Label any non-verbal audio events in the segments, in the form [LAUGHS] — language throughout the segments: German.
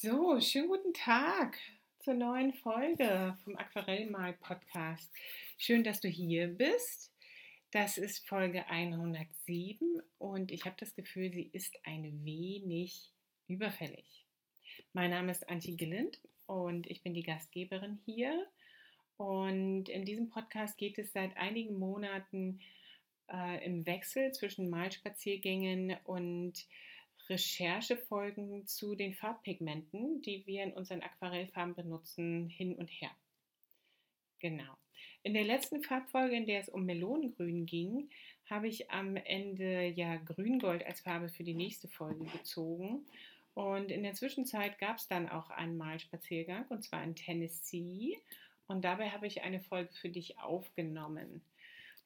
So, schönen guten Tag zur neuen Folge vom Aquarellmal-Podcast. Schön, dass du hier bist. Das ist Folge 107 und ich habe das Gefühl, sie ist ein wenig überfällig. Mein Name ist Antje Gillind und ich bin die Gastgeberin hier. Und in diesem Podcast geht es seit einigen Monaten äh, im Wechsel zwischen Malspaziergängen und Recherchefolgen zu den Farbpigmenten, die wir in unseren Aquarellfarben benutzen, hin und her. Genau. In der letzten Farbfolge, in der es um Melonengrün ging, habe ich am Ende ja Grüngold als Farbe für die nächste Folge gezogen. Und in der Zwischenzeit gab es dann auch einen Malspaziergang, und zwar in Tennessee. Und dabei habe ich eine Folge für dich aufgenommen.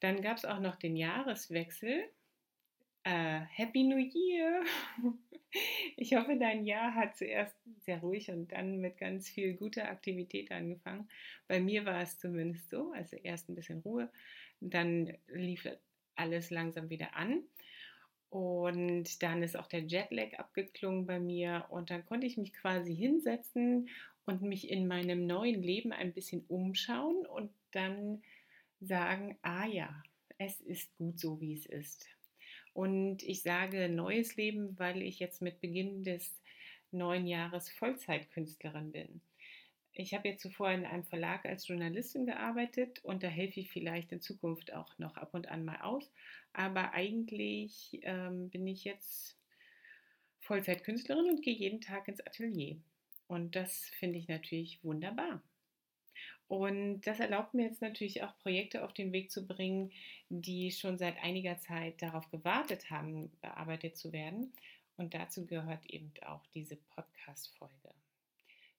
Dann gab es auch noch den Jahreswechsel Uh, Happy New Year! [LAUGHS] Ich hoffe, dein Jahr hat zuerst sehr ruhig und dann mit ganz viel guter Aktivität angefangen. Bei mir war es zumindest so, also erst ein bisschen Ruhe, dann lief alles langsam wieder an. Und dann ist auch der Jetlag abgeklungen bei mir und dann konnte ich mich quasi hinsetzen und mich in meinem neuen Leben ein bisschen umschauen und dann sagen, ah ja, es ist gut so, wie es ist. Und ich sage neues Leben, weil ich jetzt mit Beginn des neuen Jahres Vollzeitkünstlerin bin. Ich habe jetzt zuvor in einem Verlag als Journalistin gearbeitet und da helfe ich vielleicht in Zukunft auch noch ab und an mal aus. Aber eigentlich ähm, bin ich jetzt Vollzeitkünstlerin und gehe jeden Tag ins Atelier. Und das finde ich natürlich wunderbar. Und das erlaubt mir jetzt natürlich auch Projekte auf den Weg zu bringen, die schon seit einiger Zeit darauf gewartet haben, bearbeitet zu werden. Und dazu gehört eben auch diese Podcast-Folge.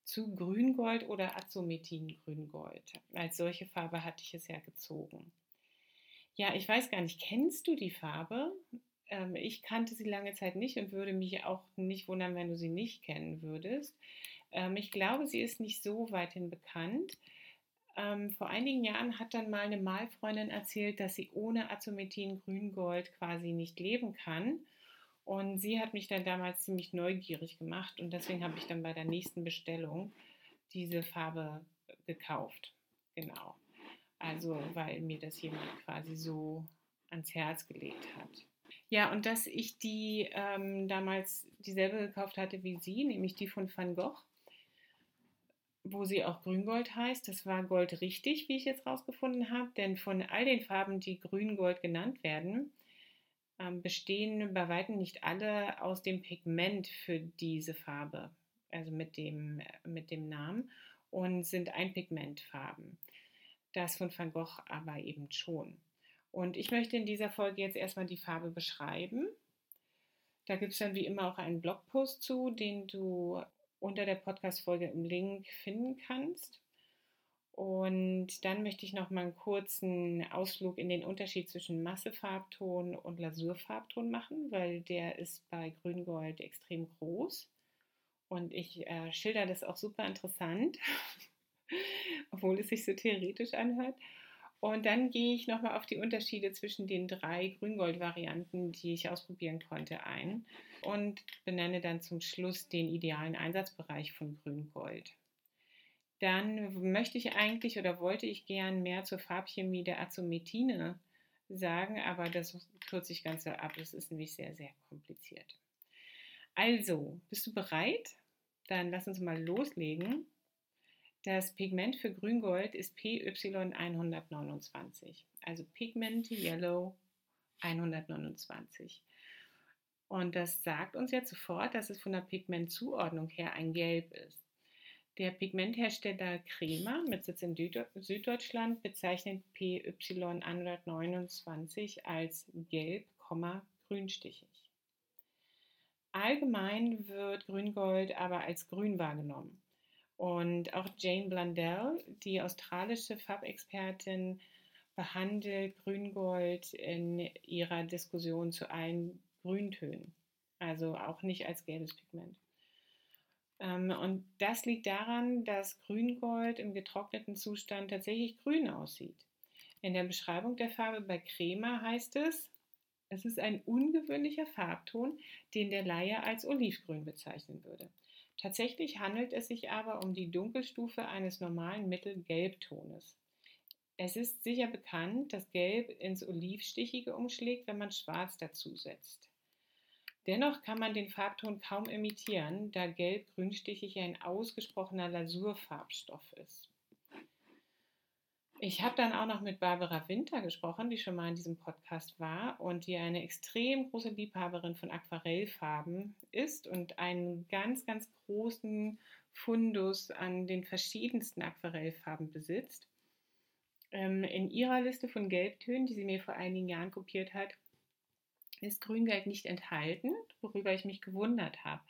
Zu Grüngold oder Azometin-Grüngold. Als solche Farbe hatte ich es ja gezogen. Ja, ich weiß gar nicht, kennst du die Farbe? Ähm, ich kannte sie lange Zeit nicht und würde mich auch nicht wundern, wenn du sie nicht kennen würdest. Ähm, ich glaube, sie ist nicht so weithin bekannt. Ähm, vor einigen Jahren hat dann mal eine Malfreundin erzählt, dass sie ohne Azometin Grüngold quasi nicht leben kann. Und sie hat mich dann damals ziemlich neugierig gemacht und deswegen habe ich dann bei der nächsten Bestellung diese Farbe gekauft. Genau. Also, weil mir das jemand quasi so ans Herz gelegt hat. Ja, und dass ich die ähm, damals dieselbe gekauft hatte wie sie, nämlich die von Van Gogh, wo sie auch Grüngold heißt. Das war Gold richtig, wie ich jetzt rausgefunden habe, denn von all den Farben, die Grüngold genannt werden, ähm, bestehen bei weitem nicht alle aus dem Pigment für diese Farbe, also mit dem, mit dem Namen, und sind Einpigmentfarben. Das von Van Gogh aber eben schon. Und ich möchte in dieser Folge jetzt erstmal die Farbe beschreiben. Da gibt es dann wie immer auch einen Blogpost zu, den du unter der Podcast-Folge im Link finden kannst. Und dann möchte ich noch mal einen kurzen Ausflug in den Unterschied zwischen Massefarbton und Lasurfarbton machen, weil der ist bei Grüngold extrem groß. Und ich äh, schilder das auch super interessant, [LAUGHS] obwohl es sich so theoretisch anhört. Und dann gehe ich nochmal auf die Unterschiede zwischen den drei Grüngold-Varianten, die ich ausprobieren konnte, ein und benenne dann zum Schluss den idealen Einsatzbereich von Grüngold. Dann möchte ich eigentlich oder wollte ich gern mehr zur Farbchemie der Azometine sagen, aber das kürze ich ganz so ab. Das ist nämlich sehr, sehr kompliziert. Also, bist du bereit? Dann lass uns mal loslegen. Das Pigment für Grüngold ist PY129, also Pigment Yellow 129. Und das sagt uns jetzt sofort, dass es von der Pigmentzuordnung her ein Gelb ist. Der Pigmenthersteller Crema mit Sitz in Süddeutschland bezeichnet PY129 als gelb, grünstichig. Allgemein wird Grüngold aber als grün wahrgenommen. Und auch Jane Blundell, die australische Farbexpertin, behandelt Grüngold in ihrer Diskussion zu allen Grüntönen, also auch nicht als gelbes Pigment. Ähm, und das liegt daran, dass Grüngold im getrockneten Zustand tatsächlich grün aussieht. In der Beschreibung der Farbe bei Crema heißt es, es ist ein ungewöhnlicher Farbton, den der Laie als Olivgrün bezeichnen würde. Tatsächlich handelt es sich aber um die Dunkelstufe eines normalen Mittelgelbtones. Es ist sicher bekannt, dass Gelb ins Olivstichige umschlägt, wenn man Schwarz dazusetzt. Dennoch kann man den Farbton kaum imitieren, da Gelb-Grünstichig ein ausgesprochener Lasurfarbstoff ist. Ich habe dann auch noch mit Barbara Winter gesprochen, die schon mal in diesem Podcast war und die eine extrem große Liebhaberin von Aquarellfarben ist und einen ganz, ganz großen Fundus an den verschiedensten Aquarellfarben besitzt. Ähm, in ihrer Liste von Gelbtönen, die sie mir vor einigen Jahren kopiert hat, ist Grüngelb nicht enthalten, worüber ich mich gewundert habe.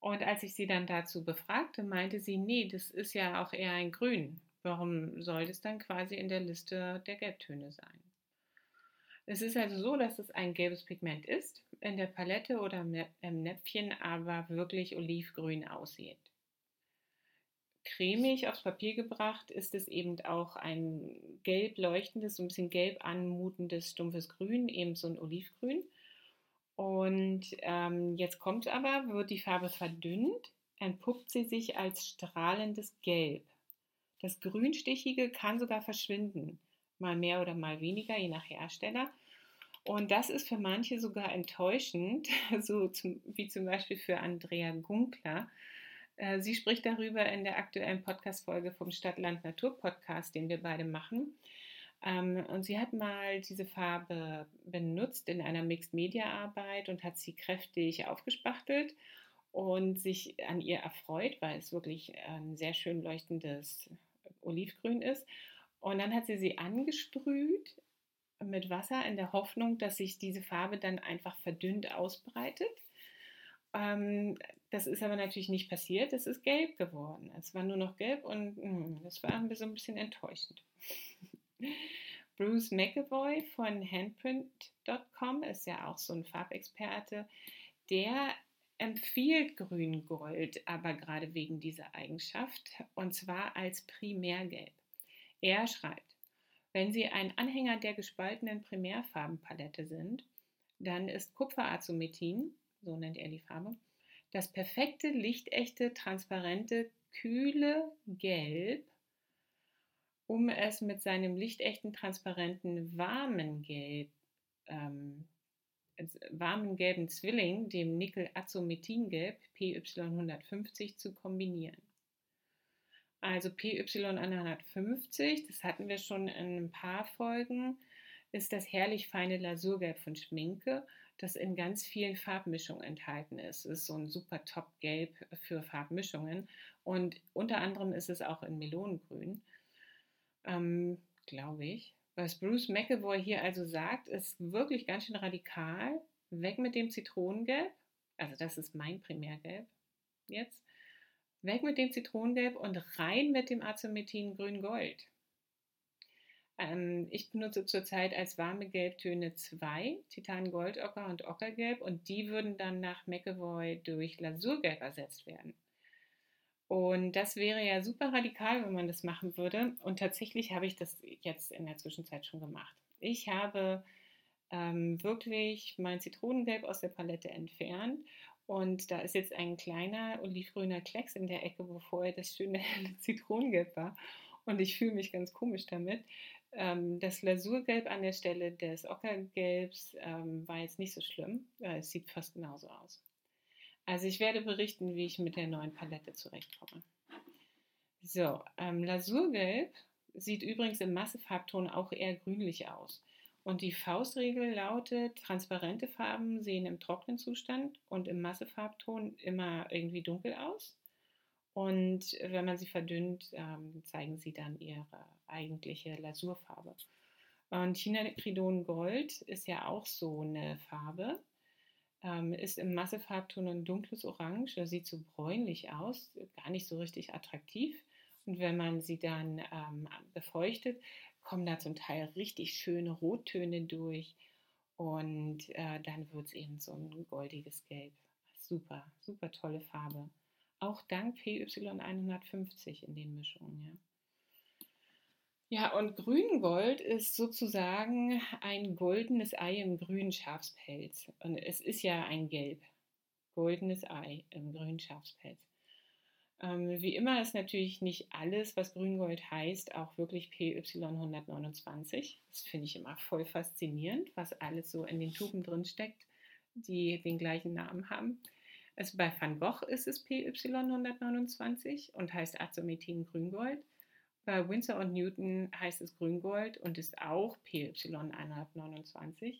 Und als ich sie dann dazu befragte, meinte sie, nee, das ist ja auch eher ein Grün. Warum soll das dann quasi in der Liste der Gelbtöne sein? Es ist also so, dass es ein gelbes Pigment ist, in der Palette oder im Näpfchen aber wirklich olivgrün aussieht. Cremig aufs Papier gebracht ist es eben auch ein gelb leuchtendes, so ein bisschen gelb anmutendes, stumpfes Grün, eben so ein Olivgrün. Und ähm, jetzt kommt aber, wird die Farbe verdünnt, entpuppt sie sich als strahlendes Gelb. Das Grünstichige kann sogar verschwinden, mal mehr oder mal weniger, je nach Hersteller. Und das ist für manche sogar enttäuschend, [LAUGHS] so zum, wie zum Beispiel für Andrea Gunkler. Äh, sie spricht darüber in der aktuellen Podcast-Folge vom Stadt-Land-Natur-Podcast, den wir beide machen. Ähm, und sie hat mal diese Farbe benutzt in einer Mixed-Media-Arbeit und hat sie kräftig aufgespachtelt und sich an ihr erfreut, weil es wirklich ein sehr schön leuchtendes Olivgrün ist. Und dann hat sie sie angesprüht mit Wasser in der Hoffnung, dass sich diese Farbe dann einfach verdünnt ausbreitet. Ähm, das ist aber natürlich nicht passiert. Es ist gelb geworden. Es war nur noch gelb und mh, hm, das war bisschen, ein bisschen enttäuschend. [LAUGHS] Bruce McAvoy von handprint.com ist ja auch so ein Farbexperte. Der empfiehlt Grün-Gold aber gerade wegen dieser Eigenschaft und zwar als Primärgelb. Er schreibt, wenn Sie ein Anhänger der gespaltenen Primärfarbenpalette sind, dann ist Kupferazomethin, so nennt er die Farbe, das perfekte, lichtechte, transparente, kühle Gelb, um es mit seinem lichtechten, transparenten, warmen Gelb ähm, warmen gelben Zwilling, dem Nickel-Azomethingelb PY150, zu kombinieren. Also PY150, das hatten wir schon in ein paar Folgen, ist das herrlich feine Lasurgelb von Schminke, das in ganz vielen Farbmischungen enthalten ist. Es ist so ein super Top-Gelb für Farbmischungen und unter anderem ist es auch in Melonengrün, ähm, glaube ich. Was Bruce McAvoy hier also sagt, ist wirklich ganz schön radikal. Weg mit dem Zitronengelb. Also das ist mein Primärgelb jetzt. Weg mit dem Zitronengelb und rein mit dem Azomethin Grün-Gold. Ähm, ich benutze zurzeit als warme Gelbtöne zwei, Titan Goldocker und Ockergelb und die würden dann nach McAvoy durch Lasurgelb ersetzt werden. Und das wäre ja super radikal, wenn man das machen würde. Und tatsächlich habe ich das jetzt in der Zwischenzeit schon gemacht. Ich habe ähm, wirklich mein Zitronengelb aus der Palette entfernt. Und da ist jetzt ein kleiner olivgrüner Klecks in der Ecke, wo vorher das schöne [LAUGHS] Zitronengelb war. Und ich fühle mich ganz komisch damit. Ähm, das Lasurgelb an der Stelle des Ockergelbs ähm, war jetzt nicht so schlimm. Es sieht fast genauso aus. Also ich werde berichten, wie ich mit der neuen Palette zurechtkomme. So, ähm, Lasurgelb sieht übrigens im Massefarbton auch eher grünlich aus. Und die Faustregel lautet, transparente Farben sehen im trockenen Zustand und im Massefarbton immer irgendwie dunkel aus. Und wenn man sie verdünnt, ähm, zeigen sie dann ihre eigentliche Lasurfarbe. Und Chinacridon Gold ist ja auch so eine Farbe ähm, ist im Massefarbton ein dunkles Orange, sieht so bräunlich aus, gar nicht so richtig attraktiv. Und wenn man sie dann ähm, befeuchtet, kommen da zum Teil richtig schöne Rottöne durch. Und äh, dann wird es eben so ein goldiges Gelb. Super, super tolle Farbe. Auch dank PY150 in den Mischungen. Ja. Ja, und Grüngold ist sozusagen ein goldenes Ei im grünen Schafspelz. Und es ist ja ein Gelb. Goldenes Ei im grünen Schafspelz. Ähm, wie immer ist natürlich nicht alles, was Grüngold heißt, auch wirklich PY129. Das finde ich immer voll faszinierend, was alles so in den Tuben drin steckt, die den gleichen Namen haben. Also bei Van Gogh ist es PY129 und heißt Azomethin Grüngold. Bei Winsor und Newton heißt es Grüngold und ist auch PY129.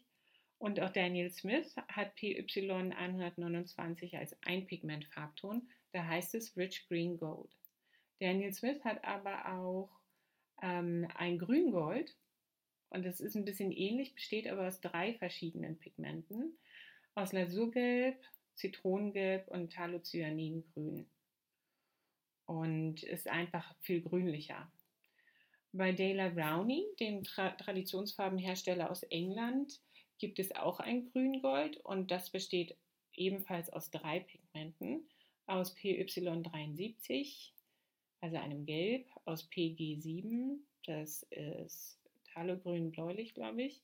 Und auch Daniel Smith hat PY129 als Einpigmentfarbton da heißt es Rich Green Gold. Daniel Smith hat aber auch ähm, ein Grüngold und das ist ein bisschen ähnlich, besteht aber aus drei verschiedenen Pigmenten. Aus Lasurgelb, Zitronengelb und Talocyaningrün. Und ist einfach viel grünlicher. Bei Dela Brownie, dem Tra Traditionsfarbenhersteller aus England, gibt es auch ein Grüngold und das besteht ebenfalls aus drei Pigmenten aus PY73, also einem Gelb, aus PG7, das ist Talogrün-bläulich, glaube ich,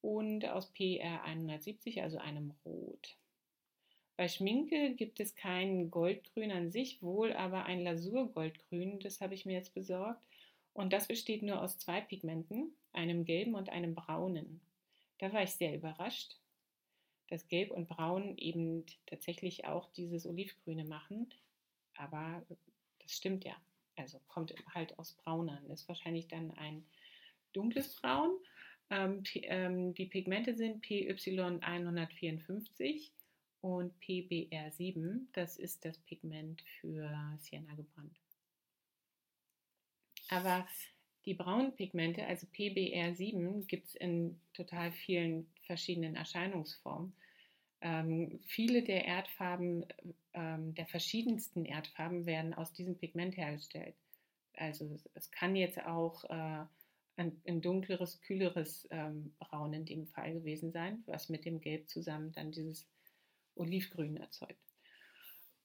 und aus PR170, also einem Rot. Bei Schminke gibt es kein Goldgrün an sich, wohl aber ein Lasurgoldgrün, das habe ich mir jetzt besorgt. Und das besteht nur aus zwei Pigmenten, einem gelben und einem braunen. Da war ich sehr überrascht dass Gelb und Braun eben tatsächlich auch dieses Olivgrüne machen. Aber das stimmt ja. Also kommt halt aus Braun an. Ist wahrscheinlich dann ein dunkles Braun. Ähm, ähm, die Pigmente sind PY154 und PBR7. Das ist das Pigment für Sienna gebrannt. Aber die braunen Pigmente, also PBR7, gibt es in total vielen verschiedenen Erscheinungsformen. Ähm, viele der Erdfarben, ähm, der verschiedensten Erdfarben werden aus diesem Pigment hergestellt. Also es, kann jetzt auch äh, ein, ein, dunkleres, kühleres ähm, Braun in dem Fall gewesen sein, was mit dem Gelb zusammen dann dieses Olivgrün erzeugt.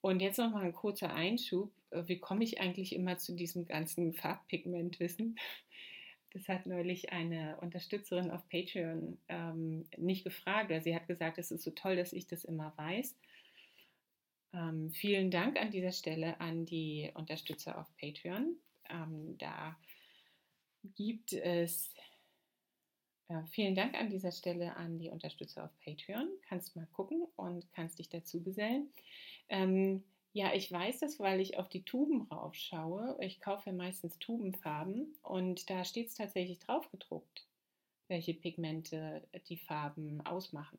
Und jetzt noch mal ein kurzer Einschub. Äh, wie komme ich eigentlich immer zu diesem ganzen Farbpigmentwissen? Das hat neulich eine Unterstützerin auf Patreon ähm, nicht gefragt. Sie hat gesagt, es ist so toll, dass ich das immer weiß. Ähm, vielen Dank an dieser Stelle an die Unterstützer auf Patreon. Ähm, da gibt es äh, vielen Dank an dieser Stelle an die Unterstützer auf Patreon. Kannst mal gucken und kannst dich dazu gesellen. Ja, ich weiß das, weil ich auf die Tuben raufschaue. Ich kaufe meistens Tubenfarben und da steht es tatsächlich drauf gedruckt, welche Pigmente die Farben ausmachen.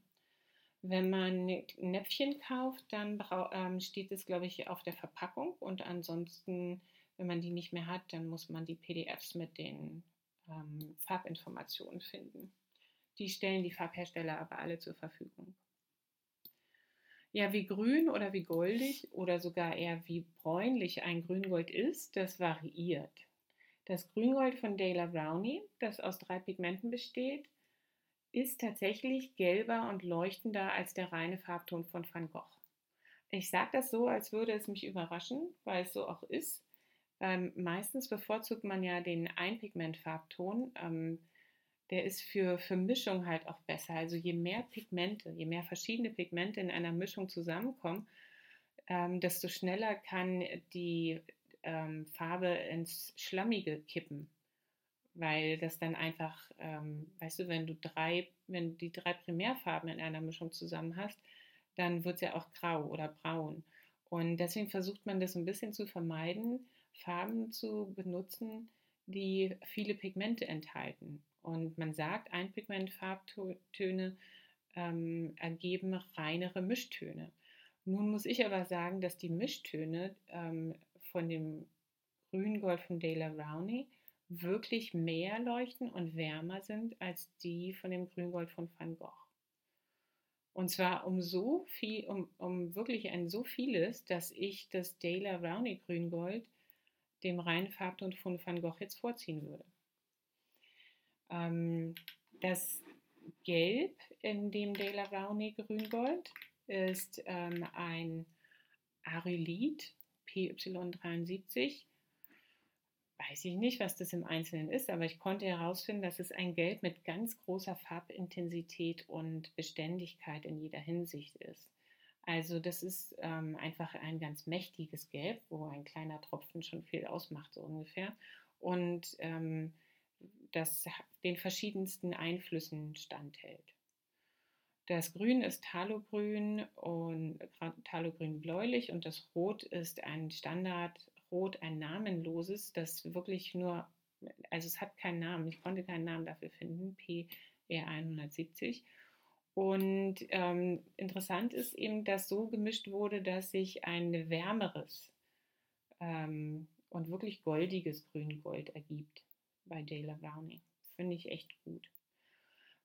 Wenn man Näpfchen kauft, dann ähm, steht es, glaube ich, auf der Verpackung und ansonsten, wenn man die nicht mehr hat, dann muss man die PDFs mit den ähm, Farbinformationen finden. Die stellen die Farbhersteller aber alle zur Verfügung. Ja, wie grün oder wie goldig oder sogar eher wie bräunlich ein Grüngold ist, das variiert. Das Grüngold von Dela Brownie, das aus drei Pigmenten besteht, ist tatsächlich gelber und leuchtender als der reine Farbton von Van Gogh. Ich sage das so, als würde es mich überraschen, weil es so auch ist. Ähm, meistens bevorzugt man ja den Einpigmentfarbton. Ähm, der ist für, für Mischung halt auch besser. Also je mehr Pigmente, je mehr verschiedene Pigmente in einer Mischung zusammenkommen, ähm, desto schneller kann die ähm, Farbe ins Schlammige kippen. Weil das dann einfach, ähm, weißt du, wenn du drei, wenn die drei Primärfarben in einer Mischung zusammen hast, dann wird es ja auch grau oder braun. Und deswegen versucht man das ein bisschen zu vermeiden, Farben zu benutzen, die viele Pigmente enthalten. Und man sagt, Einpigmentfarbtöne ähm, ergeben reinere Mischtöne. Nun muss ich aber sagen, dass die Mischtöne ähm, von dem Grüngold von Dela Rowney wirklich mehr leuchten und wärmer sind als die von dem Grüngold von Van Gogh. Und zwar um so viel, um, um wirklich ein so vieles, dass ich das Dela Rowney Grüngold dem reinen Farbton von Van Gogh jetzt vorziehen würde. Ähm, das Gelb in dem De La Rowney Grüngold ist ähm, ein Arylit PY73. Weiß ich nicht, was das im Einzelnen ist, aber ich konnte herausfinden, dass es ein Gelb mit ganz großer Farbintensität und Beständigkeit in jeder Hinsicht ist. Also das ist ähm, einfach ein ganz mächtiges Gelb, wo ein kleiner Tropfen schon viel ausmacht, so ungefähr. Und ähm, das den verschiedensten Einflüssen standhält. Das Grün ist Talogrün und Talogrün-bläulich und das Rot ist ein Standardrot, ein namenloses, das wirklich nur, also es hat keinen Namen, ich konnte keinen Namen dafür finden, PR 170. Und ähm, interessant ist eben, dass so gemischt wurde, dass sich ein wärmeres ähm, und wirklich goldiges Grün-Gold ergibt bei Dale Browning. Finde ich echt gut.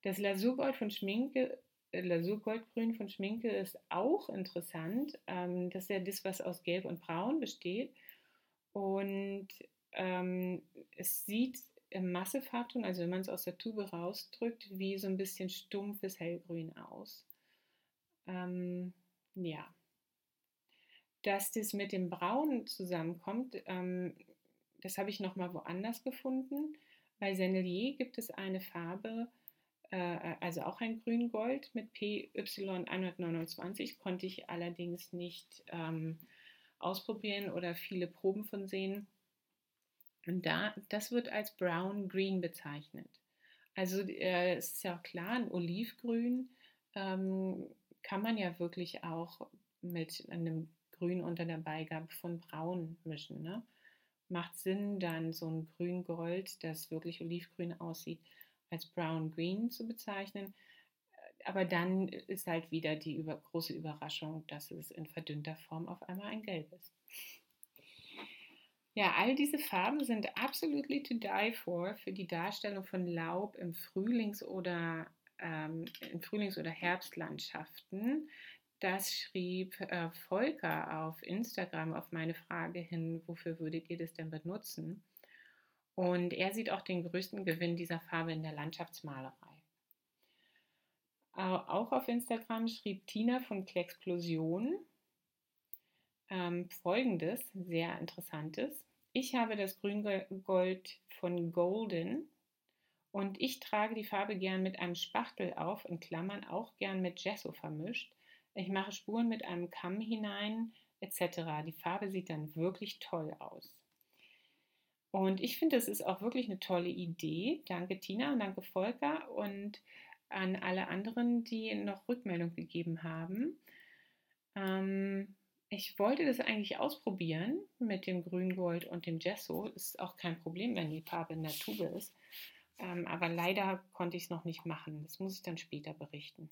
Das Lasurgold von Schminke, äh, Lasurgoldgrün von Schminke ist auch interessant. Ähm, das ist ja das, was aus Gelb und Braun besteht. Und ähm, es sieht im Massefarbton, also wenn man es aus der Tube rausdrückt, wie so ein bisschen stumpfes Hellgrün aus. Ähm, ja. Dass das mit dem Braun zusammenkommt, ähm, das habe ich nochmal woanders gefunden. Bei Sennelier gibt es eine Farbe, äh, also auch ein Grün-Gold mit PY129, konnte ich allerdings nicht ähm, ausprobieren oder viele Proben von sehen. Und da, das wird als Brown Green bezeichnet. Also äh, es ist ja klar, ein Olivgrün ähm, kann man ja wirklich auch mit einem Grün unter der Beigabe von Braun mischen. Ne? Macht Sinn, dann so ein Grün-Gold, das wirklich olivgrün aussieht, als Brown Green zu bezeichnen. Aber dann ist halt wieder die über, große Überraschung, dass es in verdünnter Form auf einmal ein Gelb ist. Ja, all diese Farben sind absolutely to die for für die Darstellung von Laub im Frühlings- oder ähm, in Frühlings- oder Herbstlandschaften. Das schrieb äh, Volker auf Instagram auf meine Frage hin, wofür würdet ihr das denn benutzen? Und er sieht auch den größten Gewinn dieser Farbe in der Landschaftsmalerei. Auch auf Instagram schrieb Tina von Klexplosion ähm, folgendes, sehr interessantes. Ich habe das Grüngold von Golden und ich trage die Farbe gern mit einem Spachtel auf, in Klammern auch gern mit Gesso vermischt. Ich mache Spuren mit einem Kamm hinein, etc. Die Farbe sieht dann wirklich toll aus. Und ich finde, es ist auch wirklich eine tolle Idee. Danke Tina und danke Volker und an alle anderen, die noch Rückmeldung gegeben haben. Ähm, ich wollte das eigentlich ausprobieren mit dem Grüngold und dem Gesso. Ist auch kein Problem, wenn die Farbe in der Tube ist. Ähm, aber leider konnte ich es noch nicht machen. Das muss ich dann später berichten.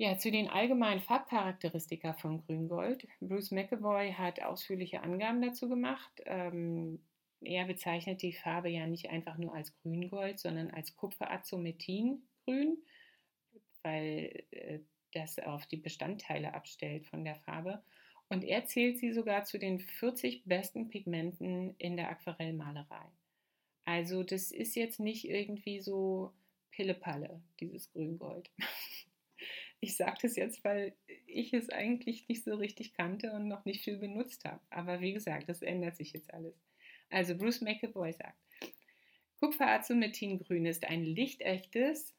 Ja, zu den allgemeinen Farbcharakteristika von Grüngold. Bruce McAvoy hat ausführliche Angaben dazu gemacht. Ähm, er bezeichnet die Farbe ja nicht einfach nur als Grüngold, sondern als Kupferazometingrün, weil äh, das auf die Bestandteile abstellt von der Farbe. Und er zählt sie sogar zu den 40 besten Pigmenten in der Aquarellmalerei. Also das ist jetzt nicht irgendwie so Pillepalle, dieses Grüngold. [LAUGHS] Ich sage das jetzt, weil ich es eigentlich nicht so richtig kannte und noch nicht viel benutzt habe. Aber wie gesagt, das ändert sich jetzt alles. Also Bruce McAvoy sagt, Kupferazometingrün ist ein lichtechtes,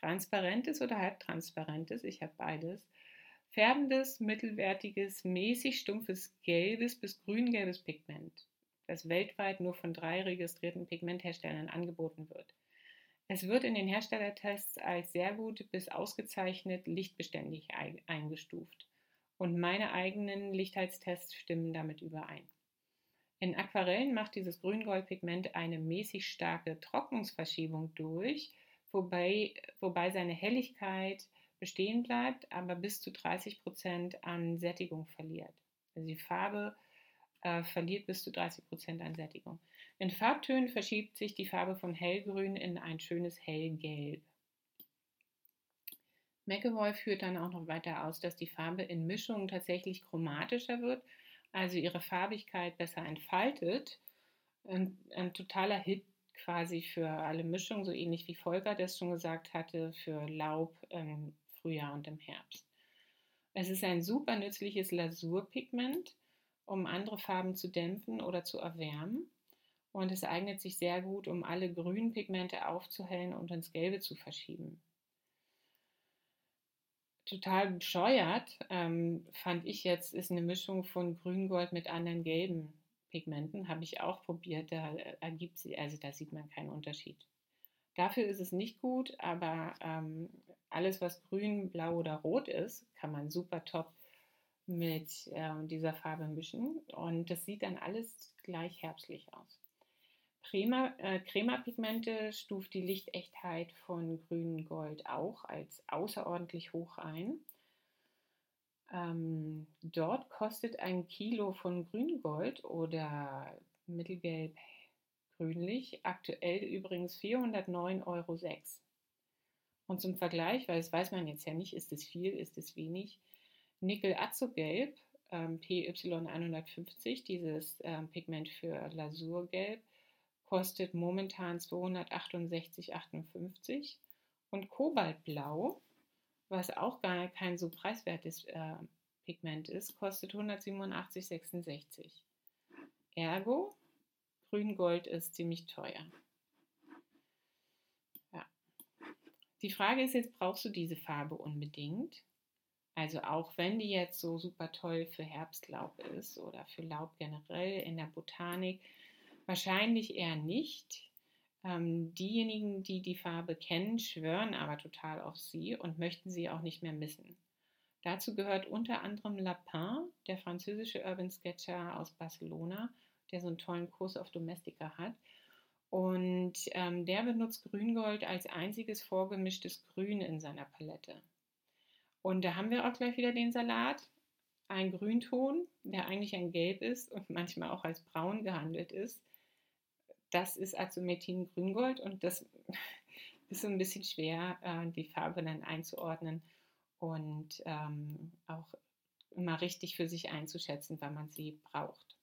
transparentes oder halbtransparentes, ich habe beides, färbendes, mittelwertiges, mäßig stumpfes gelbes bis grüngelbes Pigment, das weltweit nur von drei registrierten Pigmentherstellern angeboten wird. Es wird in den Herstellertests als sehr gut bis ausgezeichnet lichtbeständig eingestuft und meine eigenen Lichtheitstests stimmen damit überein. In Aquarellen macht dieses Grüngoldpigment eine mäßig starke Trocknungsverschiebung durch, wobei, wobei seine Helligkeit bestehen bleibt, aber bis zu 30 Prozent an Sättigung verliert. Also die Farbe äh, verliert bis zu 30 Prozent an Sättigung. In Farbtönen verschiebt sich die Farbe von hellgrün in ein schönes hellgelb. McAvoy führt dann auch noch weiter aus, dass die Farbe in Mischungen tatsächlich chromatischer wird, also ihre Farbigkeit besser entfaltet. Ein, ein totaler Hit quasi für alle Mischungen, so ähnlich wie Volker das schon gesagt hatte, für Laub im Frühjahr und im Herbst. Es ist ein super nützliches Lasurpigment, um andere Farben zu dämpfen oder zu erwärmen. Und es eignet sich sehr gut, um alle grünen Pigmente aufzuhellen und ins Gelbe zu verschieben. total bescheuert, ähm, fand ich jetzt, ist eine Mischung von Grüngold mit anderen gelben Pigmenten. Habe ich auch probiert, da ergibt sie, also da sieht man keinen Unterschied. Dafür ist es nicht gut, aber ähm, alles, was grün, blau oder rot ist, kann man super top mit äh, dieser Farbe mischen. Und das sieht dann alles gleich herbstlich aus. Crema, äh, Crema-Pigmente stuft die Lichtechtheit von grün Gold auch als außerordentlich hoch ein. Ähm, dort kostet ein Kilo von Grüngold oder mittelgelb grünlich aktuell übrigens 409,06 Euro. Und zum Vergleich, weil das weiß man jetzt ja nicht, ist es viel, ist es wenig, Nickel Azogelb, ähm, PY150, dieses ähm, Pigment für Lasurgelb, kostet momentan 268,58 und Kobaltblau, was auch gar kein so preiswertes äh, Pigment ist, kostet 187,66. Ergo, Grüngold ist ziemlich teuer. Ja. Die Frage ist jetzt, brauchst du diese Farbe unbedingt? Also auch wenn die jetzt so super toll für Herbstlaub ist oder für Laub generell in der Botanik, Wahrscheinlich eher nicht. Ähm, diejenigen, die die Farbe kennen, schwören aber total auf sie und möchten sie auch nicht mehr missen. Dazu gehört unter anderem Lapin, der französische Urban Sketcher aus Barcelona, der so einen tollen Kurs auf Domestika hat. Und ähm, der benutzt Grüngold als einziges vorgemischtes Grün in seiner Palette. Und da haben wir auch gleich wieder den Salat. Ein Grünton, der eigentlich ein Gelb ist und manchmal auch als Braun gehandelt ist, das ist Azomethin Grüngold und das [LAUGHS] ist so ein bisschen schwer, äh, die Farbe dann einzuordnen und ähm, auch immer richtig für sich einzuschätzen, wann man sie braucht.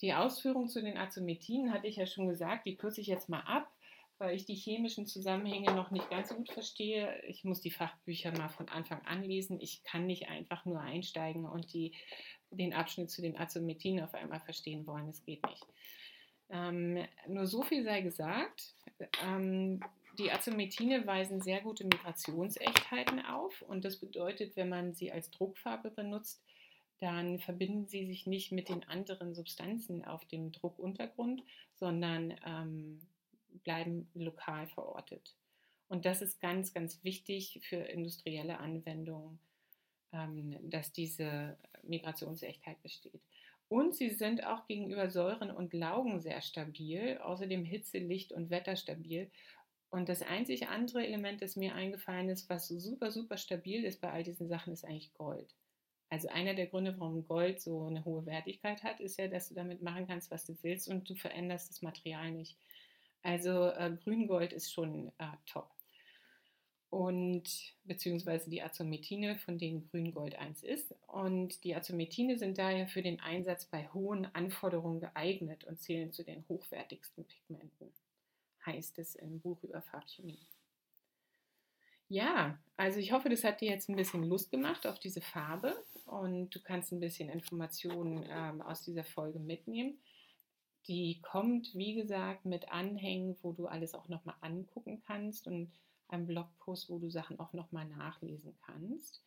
Die Ausführung zu den Azomethinen hatte ich ja schon gesagt, die kürze ich jetzt mal ab, weil ich die chemischen Zusammenhänge noch nicht ganz so gut verstehe. Ich muss die Fachbücher mal von Anfang an lesen. Ich kann nicht einfach nur einsteigen und die, den Abschnitt zu den Azomethinen auf einmal verstehen wollen. Das geht nicht. Ähm, nur so viel sei gesagt. Ähm, die Azomethine weisen sehr gute Migrationsechtheiten auf und das bedeutet, wenn man sie als Druckfarbe benutzt, dann verbinden sie sich nicht mit den anderen Substanzen auf dem Druckuntergrund, sondern ähm, bleiben lokal verortet. Und das ist ganz, ganz wichtig für industrielle Anwendungen, ähm, dass diese Migrationsechtheit besteht. Und sie sind auch gegenüber Säuren und Laugen sehr stabil, außerdem Hitze, Licht und Wetter stabil. Und das einzige andere Element, das mir eingefallen ist, was super, super stabil ist bei all diesen Sachen, ist eigentlich Gold. Also einer der Gründe, warum Gold so eine hohe Wertigkeit hat, ist ja, dass du damit machen kannst, was du willst und du veränderst das Material nicht. Also äh, Grüngold ist schon äh, top und beziehungsweise die Azomethine, von denen Grüngold 1 ist. Und die Azomethine sind daher für den Einsatz bei hohen Anforderungen geeignet und zählen zu den hochwertigsten Pigmenten, heißt es im Buch über Farbchemie. Ja, also ich hoffe, das hat dir jetzt ein bisschen Lust gemacht auf diese Farbe und du kannst ein bisschen Informationen ähm, aus dieser Folge mitnehmen. Die kommt, wie gesagt, mit Anhängen, wo du alles auch nochmal angucken kannst und einem Blogpost, wo du Sachen auch nochmal nachlesen kannst.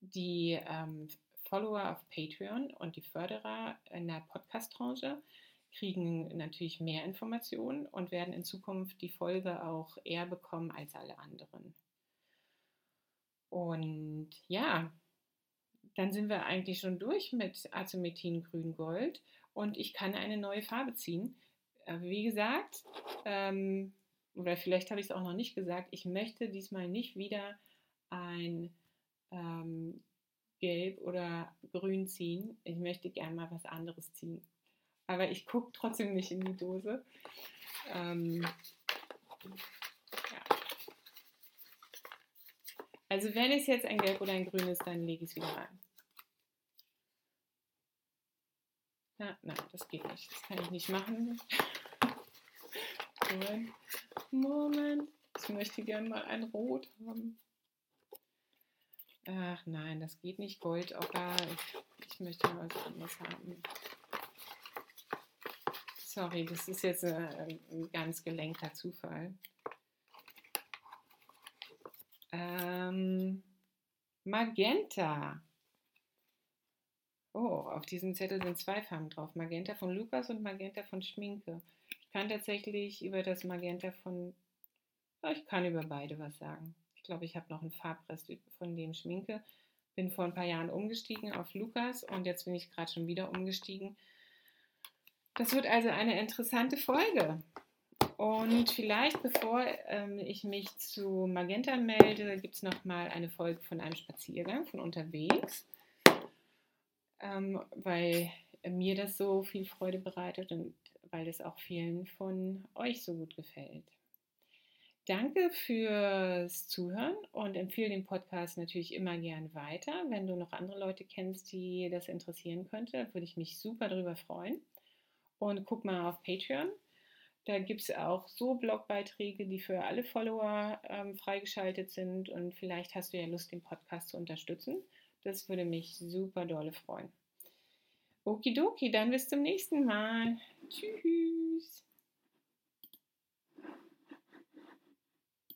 Die ähm, Follower auf Patreon und die Förderer in der Podcast-Tranche kriegen natürlich mehr Informationen und werden in Zukunft die Folge auch eher bekommen als alle anderen. Und ja, dann sind wir eigentlich schon durch mit Azomethin Grün-Gold und ich kann eine neue Farbe ziehen. Äh, wie gesagt, ähm, oder vielleicht habe ich es auch noch nicht gesagt, ich möchte diesmal nicht wieder ein ähm, Gelb oder Grün ziehen. Ich möchte gerne mal was anderes ziehen. Aber ich gucke trotzdem nicht in die Dose. Ähm, ja. Also wenn es jetzt ein Gelb oder ein Grün ist, dann lege ich es wieder rein. Ja, nein, das geht nicht. Das kann ich nicht machen. Moment. Moment. Ich möchte gerne mal ein Rot haben. Ach nein, das geht nicht. Gold, Ocker. Ich, ich möchte mal was anderes haben. Sorry, das ist jetzt ein, ein ganz gelenkter Zufall. Ähm, Magenta. Oh, auf diesem Zettel sind zwei Farben drauf. Magenta von Lukas und Magenta von Schminke. Kann tatsächlich über das Magenta von, ich kann über beide was sagen. Ich glaube, ich habe noch einen Farbrest von dem Schminke. Bin vor ein paar Jahren umgestiegen auf Lukas und jetzt bin ich gerade schon wieder umgestiegen. Das wird also eine interessante Folge. Und vielleicht, bevor ähm, ich mich zu Magenta melde, gibt es nochmal eine Folge von einem Spaziergang von unterwegs, ähm, weil mir das so viel Freude bereitet und weil es auch vielen von euch so gut gefällt. Danke fürs Zuhören und empfehle den Podcast natürlich immer gern weiter. Wenn du noch andere Leute kennst, die das interessieren könnte, würde ich mich super darüber freuen. Und guck mal auf Patreon. Da gibt es auch so Blogbeiträge, die für alle Follower ähm, freigeschaltet sind. Und vielleicht hast du ja Lust, den Podcast zu unterstützen. Das würde mich super dolle freuen. Okidoki, dann bis zum nächsten Mal. Tschüss.